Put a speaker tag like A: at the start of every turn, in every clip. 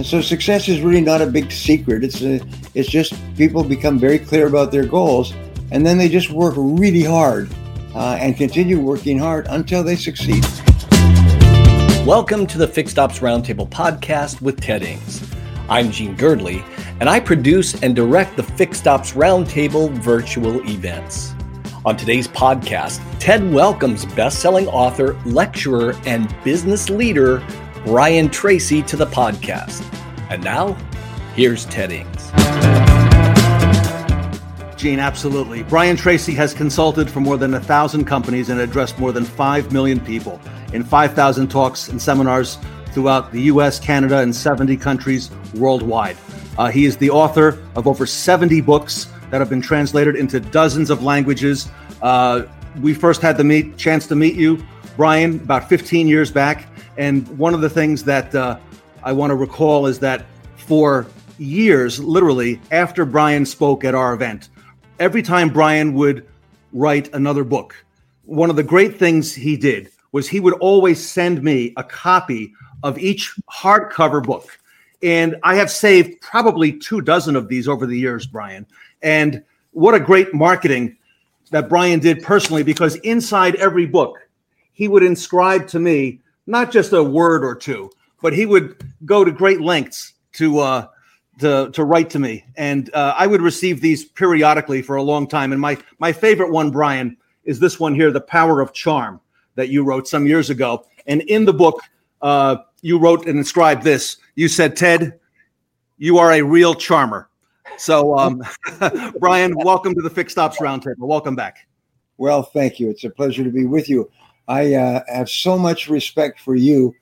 A: And so success is really not a big secret. It's a, it's just people become very clear about their goals, and then they just work really hard uh, and continue working hard until they succeed.
B: Welcome to the Fixed Ops Roundtable podcast with Ted Ings. I'm Gene Girdley, and I produce and direct the Fixed Ops Roundtable virtual events. On today's podcast, Ted welcomes best-selling author, lecturer, and business leader Brian Tracy to the podcast. And now, here's Ted Ings.
C: Gene, absolutely. Brian Tracy has consulted for more than a thousand companies and addressed more than 5 million people in 5,000 talks and seminars throughout the US, Canada, and 70 countries worldwide. Uh, he is the author of over 70 books that have been translated into dozens of languages. Uh, we first had the meet, chance to meet you, Brian, about 15 years back and one of the things that uh, I want to recall is that for years, literally, after Brian spoke at our event, every time Brian would write another book, one of the great things he did was he would always send me a copy of each hardcover book. And I have saved probably two dozen of these over the years, Brian. And what a great marketing that Brian did personally, because inside every book, he would inscribe to me not just a word or two, but he would go to great lengths to uh, to to write to me, and uh, I would receive these periodically for a long time. And my my favorite one, Brian, is this one here, "The Power of Charm," that you wrote some years ago. And in the book, uh, you wrote and inscribed this. You said, "Ted, you are a real charmer." So, um, Brian, welcome to the Fixed Ops Roundtable. Welcome back.
A: Well, thank you. It's a pleasure to be with you. I uh, have so much respect for you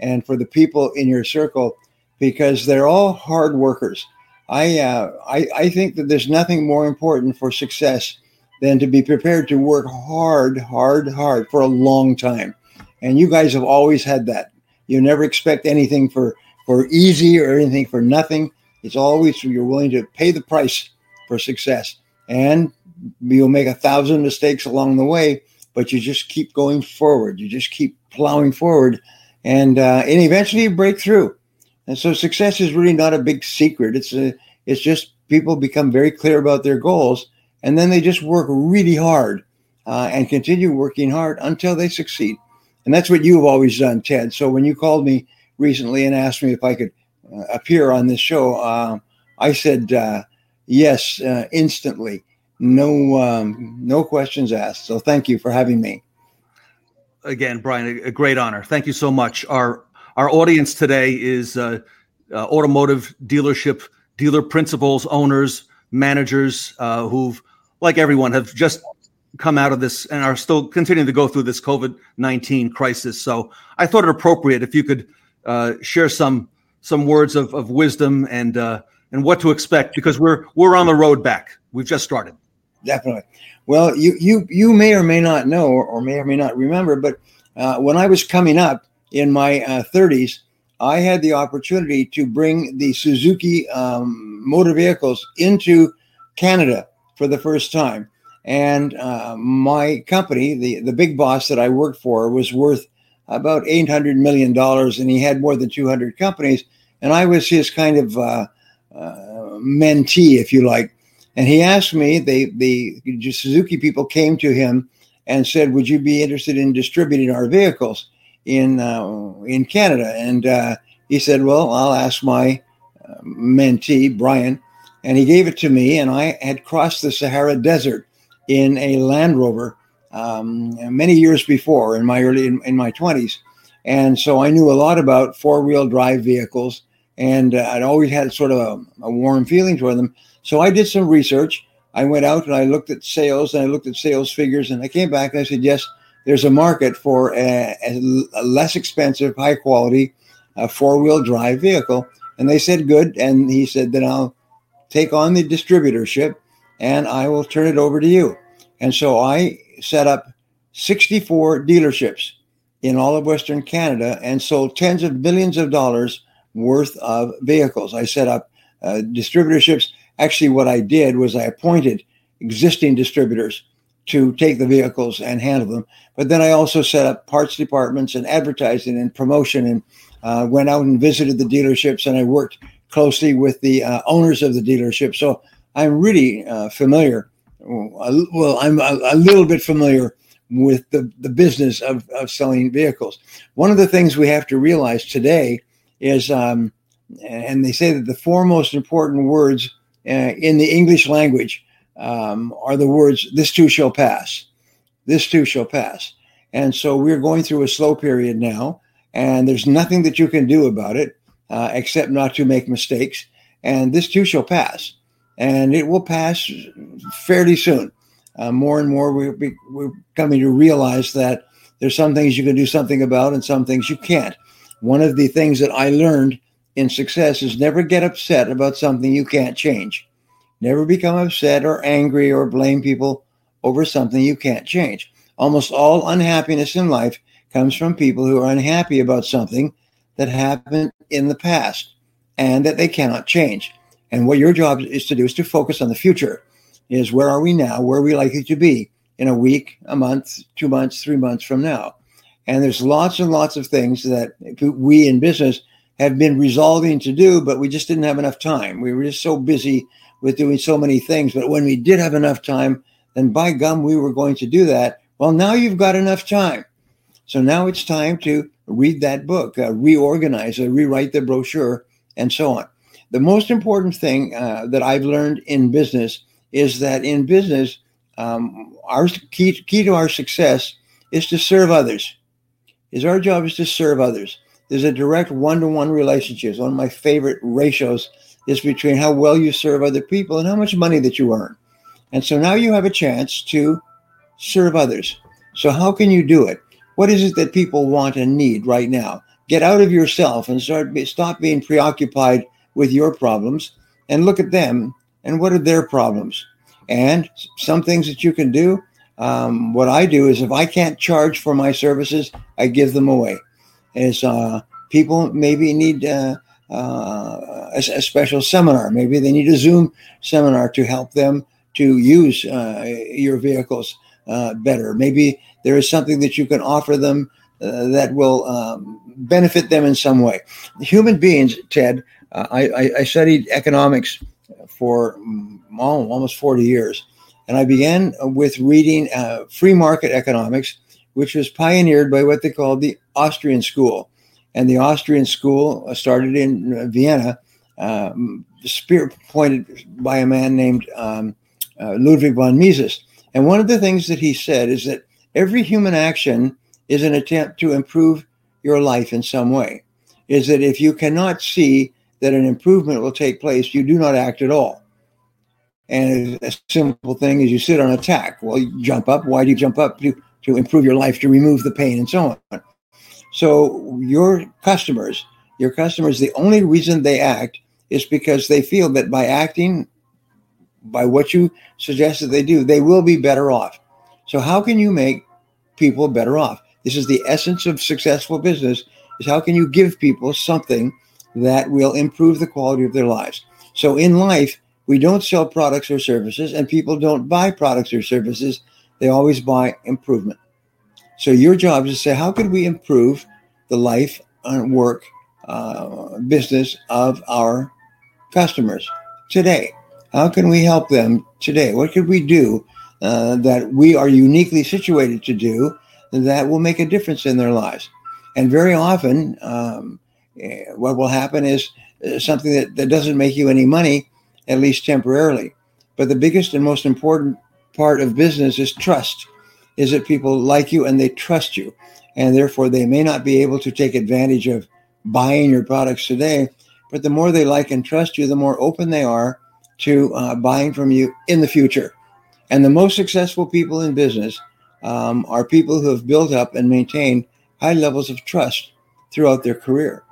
A: and for the people in your circle because they're all hard workers. I, uh, I, I think that there's nothing more important for success than to be prepared to work hard, hard, hard for a long time. And you guys have always had that. You never expect anything for, for easy or anything for nothing. It's always you're willing to pay the price for success. And you'll make a thousand mistakes along the way, but you just keep going forward. You just keep plowing forward, and uh, and eventually you break through. And so success is really not a big secret. It's a it's just people become very clear about their goals, and then they just work really hard uh, and continue working hard until they succeed. And that's what you've always done, Ted. So when you called me recently and asked me if I could uh, appear on this show, uh, I said uh, yes uh, instantly no um, no questions asked. So thank you for having me.
C: Again, Brian, a, great honor. Thank you so much. Our our audience today is uh, uh, automotive dealership dealer principals, owners, managers uh, who've, like everyone, have just come out of this and are still continuing to go through this COVID nineteen crisis. So I thought it appropriate if you could uh, share some some words of, of wisdom and uh, and what to expect because we're we're on the road back. We've just started
A: definitely. Well, you you you may or may not know, or, may or may not remember, but uh, when I was coming up in my uh, 30s, I had the opportunity to bring the Suzuki um, motor vehicles into Canada for the first time. And uh, my company, the, the big boss that I worked for, was worth about $800 million, and he had more than 200 companies. And I was his kind of uh, uh, mentee, if you like. And he asked me, they, the Suzuki people came to him and said, "Would you be interested in distributing our vehicles in uh, in Canada?" And uh, he said, "Well, I'll ask my uh, mentee Brian." And he gave it to me, and I had crossed the Sahara Desert in a Land Rover um, many years before, in my early in, in my twenties, and so I knew a lot about four wheel drive vehicles, and uh, I'd always had sort of a, a warm feeling toward them. So I did some research. I went out and I looked at sales and I looked at sales figures and I came back and I said, yes, there's a market for a, a less expensive, high quality uh, four wheel drive vehicle. And they said, good. And he said, then I'll take on the distributorship and I will turn it over to you. And so I set up 64 dealerships in all of Western Canada and sold tens of millions of dollars worth of vehicles. I set up uh, distributorships actually what I did was I appointed existing distributors to take the vehicles and handle them. But then I also set up parts departments and advertising and promotion. And uh, went out and visited the dealerships, and I worked closely with the uh, owners of the dealership. So I'm really uh, familiar. Well, I'm a, a, little bit familiar with the, the business of, of selling vehicles. One of the things we have to realize today is, um, and they say that the four most important words in the English language um, are the words, this too shall pass. This too shall pass. And so we're going through a slow period now, and there's nothing that you can do about it uh, except not to make mistakes. And this too shall pass, and it will pass fairly soon. Uh, more and more, we're, we're coming to realize that there's some things you can do something about and some things you can't. One of the things that I learned in success is never get upset about something you can't change. Never become upset or angry or blame people over something you can't change. Almost all unhappiness in life comes from people who are unhappy about something that happened in the past and that they cannot change. And what your job is to do is to focus on the future. Is where are we now? Where are we likely to be in a week, a month, two months, three months from now? And there's lots and lots of things that we in business have been resolving to do, but we just didn't have enough time. We were just so busy with doing so many things. But when we did have enough time, then by gum, we were going to do that. Well, now you've got enough time. So now it's time to read that book, uh, reorganize, uh, rewrite the brochure, and so on. The most important thing uh, that I've learned in business is that in business, um, our key, key to our success is to serve others. Is our job is to serve others. There's a direct one-to-one relationship. It's one of my favorite ratios is between how well you serve other people and how much money that you earn. And so now you have a chance to serve others. So how can you do it? What is it that people want and need right now? Get out of yourself and start stop being preoccupied with your problems and look at them and what are their problems. And some things that you can do. Um, what I do is if I can't charge for my services, I give them away. As uh, people maybe need uh, uh, a, a, special seminar, maybe they need a Zoom seminar to help them to use uh, your vehicles uh, better. Maybe there is something that you can offer them uh, that will um, benefit them in some way. Human beings, Ted, I, I, studied economics for mm, almost 40 years. And I began with reading free market economics, which was pioneered by what they called the Austrian school. And the Austrian school uh, started in Vienna, um, spear pointed by a man named um, uh, Ludwig von Mises. And one of the things that he said is that every human action is an attempt to improve your life in some way. Is that if you cannot see that an improvement will take place, you do not act at all. And a simple thing is you sit on a tack. Well, you jump up. Why do you jump up? To improve your life, to remove the pain, and so on. So your customers, your customers, the only reason they act is because they feel that by acting by what you suggest that they do, they will be better off. So how can you make people better off? This is the essence of successful business is how can you give people something that will improve the quality of their lives. So in life, we don't sell products or services and people don't buy products or services. They always buy improvement. So your job is to say, how could we improve the life and work uh, business of our customers today? How can we help them today? What could we do uh, that we are uniquely situated to do that will make a difference in their lives? And very often, um, eh, what will happen is uh, something that, that doesn't make you any money, at least temporarily. But the biggest and most important part of business is trust, is that people like you and they trust you. And therefore, they may not be able to take advantage of buying your products today, but the more they like and trust you, the more open they are to uh, buying from you in the future. And the most successful people in business um, are people who have built up and maintained high levels of trust throughout their career.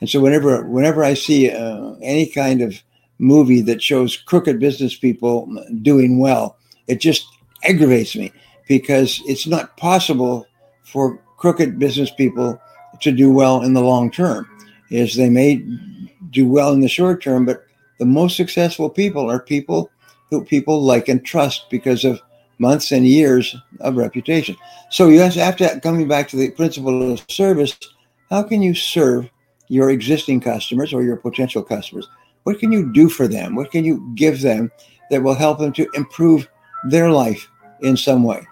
A: And so whenever whenever I see uh, any kind of movie that shows crooked business people doing well, it just aggravates me because it's not possible for crooked business people to do well in the long term. Is they may do well in the short term, but the most successful people are people who people like and trust because of months and years of reputation. So you have to, coming back to the principle of service, how can you serve your existing customers or your potential customers? What can you do for them? What can you give them that will help them to improve their life in some way?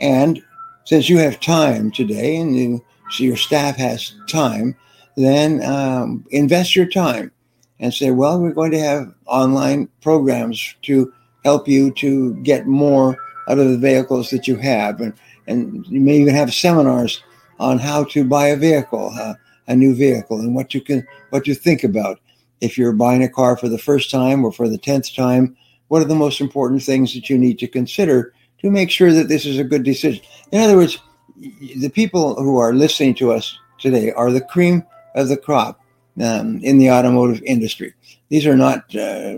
A: And since you have time today and you, so your staff has time, then um, invest your time and say, well, we're going to have online programs to help you to get more out of the vehicles that you have. And, and you may even have seminars on how to buy a vehicle, uh, a new vehicle, and what you can, what you think about. If you're buying a car for the first time or for the 10th time, what are the most important things that you need to consider to make sure that this is a good decision? In other words, the people who are listening to us today are the cream of the crop um, in the automotive industry. These are not uh,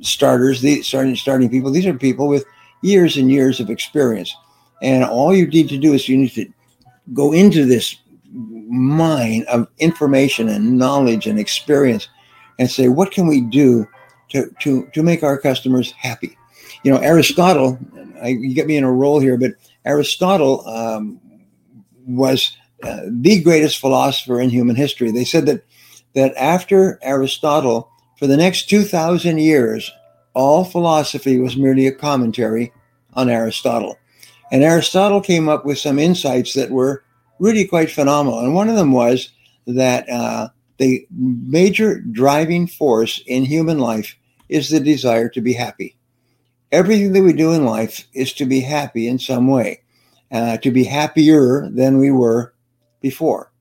A: starters, these starting starting people. These are people with years and years of experience, and all you need to do is you need to go into this mine of information and knowledge and experience, and say, what can we do to to to make our customers happy? You know, Aristotle. I, you get me in a roll here, but Aristotle um, was uh, the greatest philosopher in human history. They said that that after Aristotle, for the next 2,000 years, all philosophy was merely a commentary on Aristotle. And Aristotle came up with some insights that were really quite phenomenal. And one of them was that uh, the major driving force in human life is the desire to be happy. Everything that we do in life is to be happy in some way, uh, to be happier than we were before.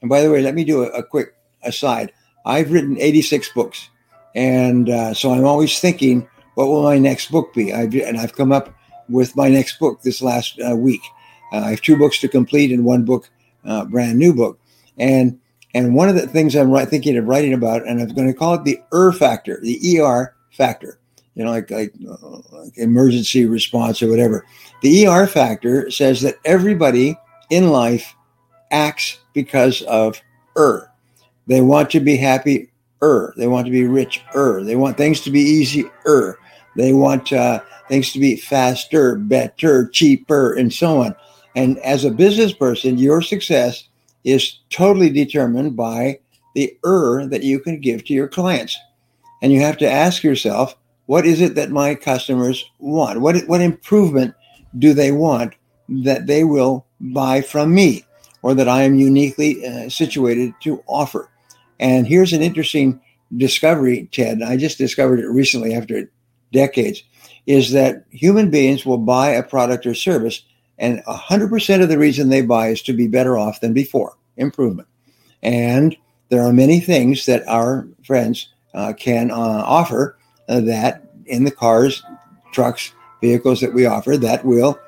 A: And by the way, let me do a, a quick aside. I've written 86 books. And uh, so I'm always thinking, what will my next book be? I've, and I've come up with my next book this last uh, week. Uh, I have two books to complete and one book, uh, brand new book. And and one of the things I'm thinking of writing about, and I'm going to call it the ER factor, the ER factor, you know, like, like, uh, like emergency response or whatever. The ER factor says that everybody in life acts because of ER. They want to be happy er. They want to be rich er. They want things to be easy er. They want uh, things to be faster, better, cheaper, and so on. And as a business person, your success is totally determined by the er that you can give to your clients. And you have to ask yourself, what is it that my customers want? What, what improvement do they want that they will buy from me or that I am uniquely uh, situated to offer? And here's an interesting discovery, Ted. I just discovered it recently after decades is that human beings will buy a product or service, and 100% of the reason they buy is to be better off than before, improvement. And there are many things that our friends can uh, offer uh, that in the cars, trucks, vehicles that we offer that will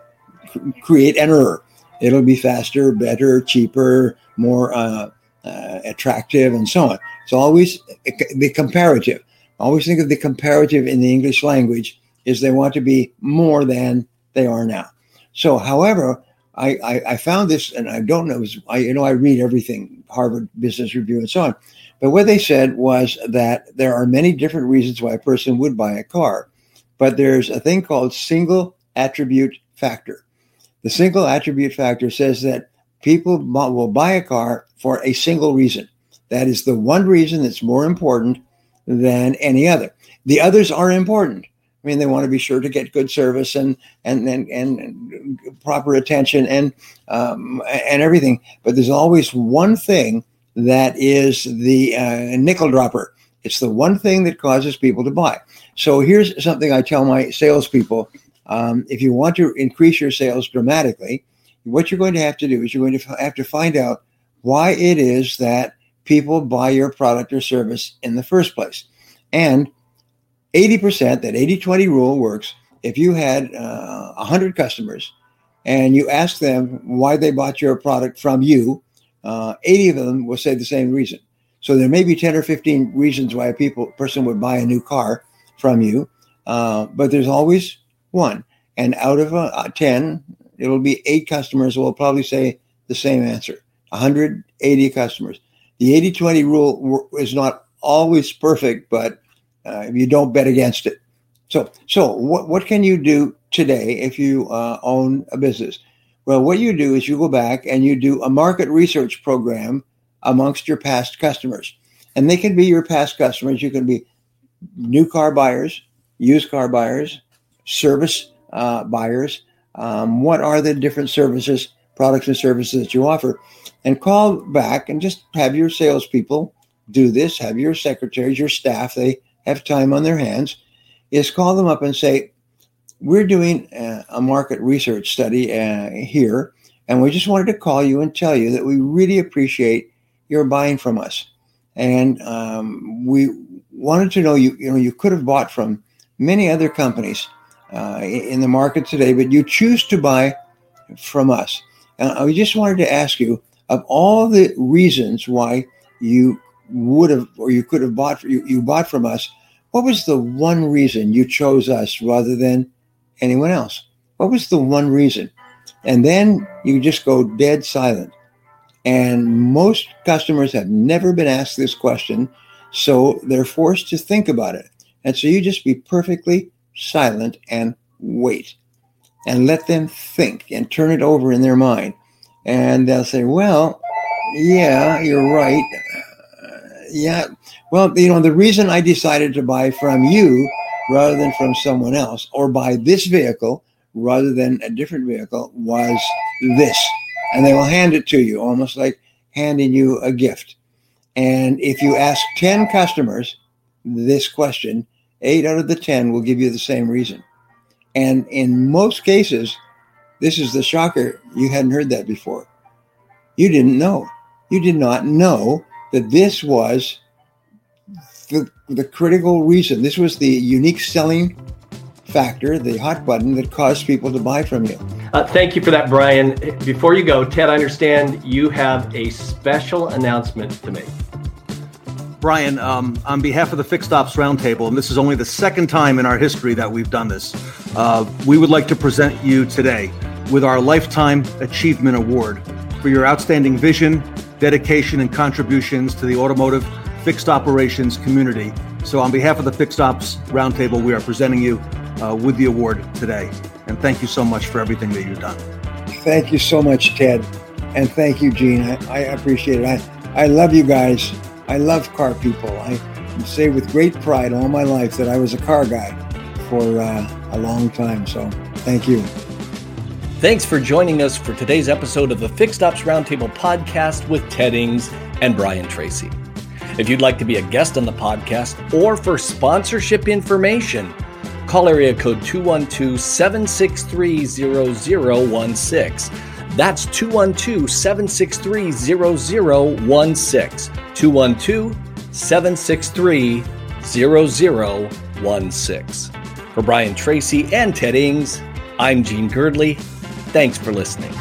A: create an error. It'll be faster, better, cheaper, more uh, uh, attractive, and so on. It's always the comparative. Always think of the comparative in the English language is they want to be more than they are now. So, however, I, I, I found this, and I don't know, I you know I read everything, Harvard Business Review, and so on. But what they said was that there are many different reasons why a person would buy a car, but there's a thing called single attribute factor. The single attribute factor says that people will buy a car for a single reason. That is the one reason that's more important than any other. The others are important. I mean, they want to be sure to get good service and and and, and proper attention and um, and everything. But there's always one thing that is the uh, nickel dropper. It's the one thing that causes people to buy. So here's something I tell my salespeople: um, if you want to increase your sales dramatically, what you're going to have to do is you're going to have to find out why it is that people buy your product or service in the first place. And 80%, that 80 20 rule works. If you had uh, 100 customers and you ask them why they bought your product from you, uh, 80 of them will say the same reason. So there may be 10 or 15 reasons why a people person would buy a new car from you, uh, but there's always one. And out of uh, 10, it'll be eight customers will probably say the same answer. 180 customers. The 80 20 rule is not always perfect, but uh, you don't bet against it. So, so what, what can you do today if you uh, own a business? Well, what you do is you go back and you do a market research program amongst your past customers. And they can be your past customers. You can be new car buyers, used car buyers, service uh, buyers. Um, what are the different services, products, and services that you offer? And call back and just have your salespeople do this. Have your secretaries, your staff, they have time on their hands. Is call them up and say, We're doing uh, a market research study uh, here, and we just wanted to call you and tell you that we really appreciate your buying from us. And um, we wanted to know you, you know, you could have bought from many other companies uh, in the market today, but you choose to buy from us. And I just wanted to ask you of all the reasons why you would have or you could have bought you, you bought from us, what was the one reason you chose us rather than anyone else? What was the one reason? And then you just go dead silent. And most customers have never been asked this question, so they're forced to think about it. And so you just be perfectly silent and wait and let them think and turn it over in their mind. And they'll say, Well, yeah, you're right. Uh, yeah. Well, you know, the reason I decided to buy from you rather than from someone else or buy this vehicle rather than a different vehicle was this. And they will hand it to you almost like handing you a gift. And if you ask 10 customers this question, eight out of the 10 will give you the same reason. And in most cases, this is the shocker. You hadn't heard that before. You didn't know. You did not know that this was the, the critical reason. This was the unique selling factor, the hot button that caused people to buy from you.
B: Uh, thank you for that, Brian. Before you go, Ted, I understand you have a special announcement to make.
C: Brian, um, on behalf of the Fixed Ops Roundtable, and this is only the second time in our history that we've done this, uh, we would like to present you today with our Lifetime Achievement Award for your outstanding vision, dedication, and contributions to the automotive fixed operations community. So, on behalf of the Fixed Ops Roundtable, we are presenting you uh, with the award today. And thank you so much for everything that you've done.
A: Thank you so much, Ted. And thank you, Gene. I, I appreciate it. I, I love you guys. I love car people. I say with great pride all my life that I was a car guy for uh, a long time. So thank you.
B: Thanks for joining us for today's episode of the Fixed Ops Roundtable podcast with Ted Ings and Brian Tracy. If you'd like to be a guest on the podcast or for sponsorship information, call area code 212 763 0016. That's 212 763 0016. 212 763 0016. For Brian Tracy and Ted Ings, I'm Gene Girdley. Thanks for listening.